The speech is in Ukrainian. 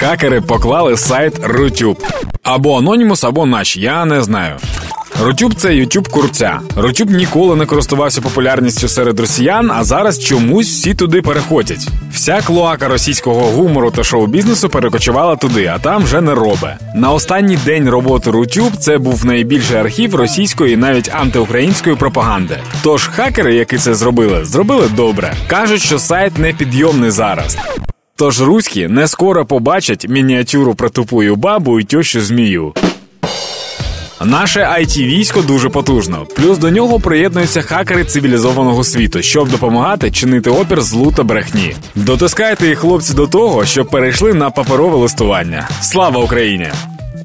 Хакери поклали сайт Рутюб. Або Анонімус, або наш, я не знаю. Рутюб це Ютюб курця. Рутюб ніколи не користувався популярністю серед росіян, а зараз чомусь всі туди переходять. Вся клоака російського гумору та шоу-бізнесу перекочувала туди, а там вже не робе. На останній день роботи Рутюб це був найбільший архів російської навіть антиукраїнської пропаганди. Тож хакери, які це зробили, зробили добре. кажуть, що сайт непідйомний зараз. Тож руські не скоро побачать мініатюру про тупую бабу і тьощу змію. Наше it військо дуже потужно. Плюс до нього приєднуються хакери цивілізованого світу, щоб допомагати чинити опір злу та брехні. Дотискайте їх хлопці до того, щоб перейшли на паперове листування. Слава Україні!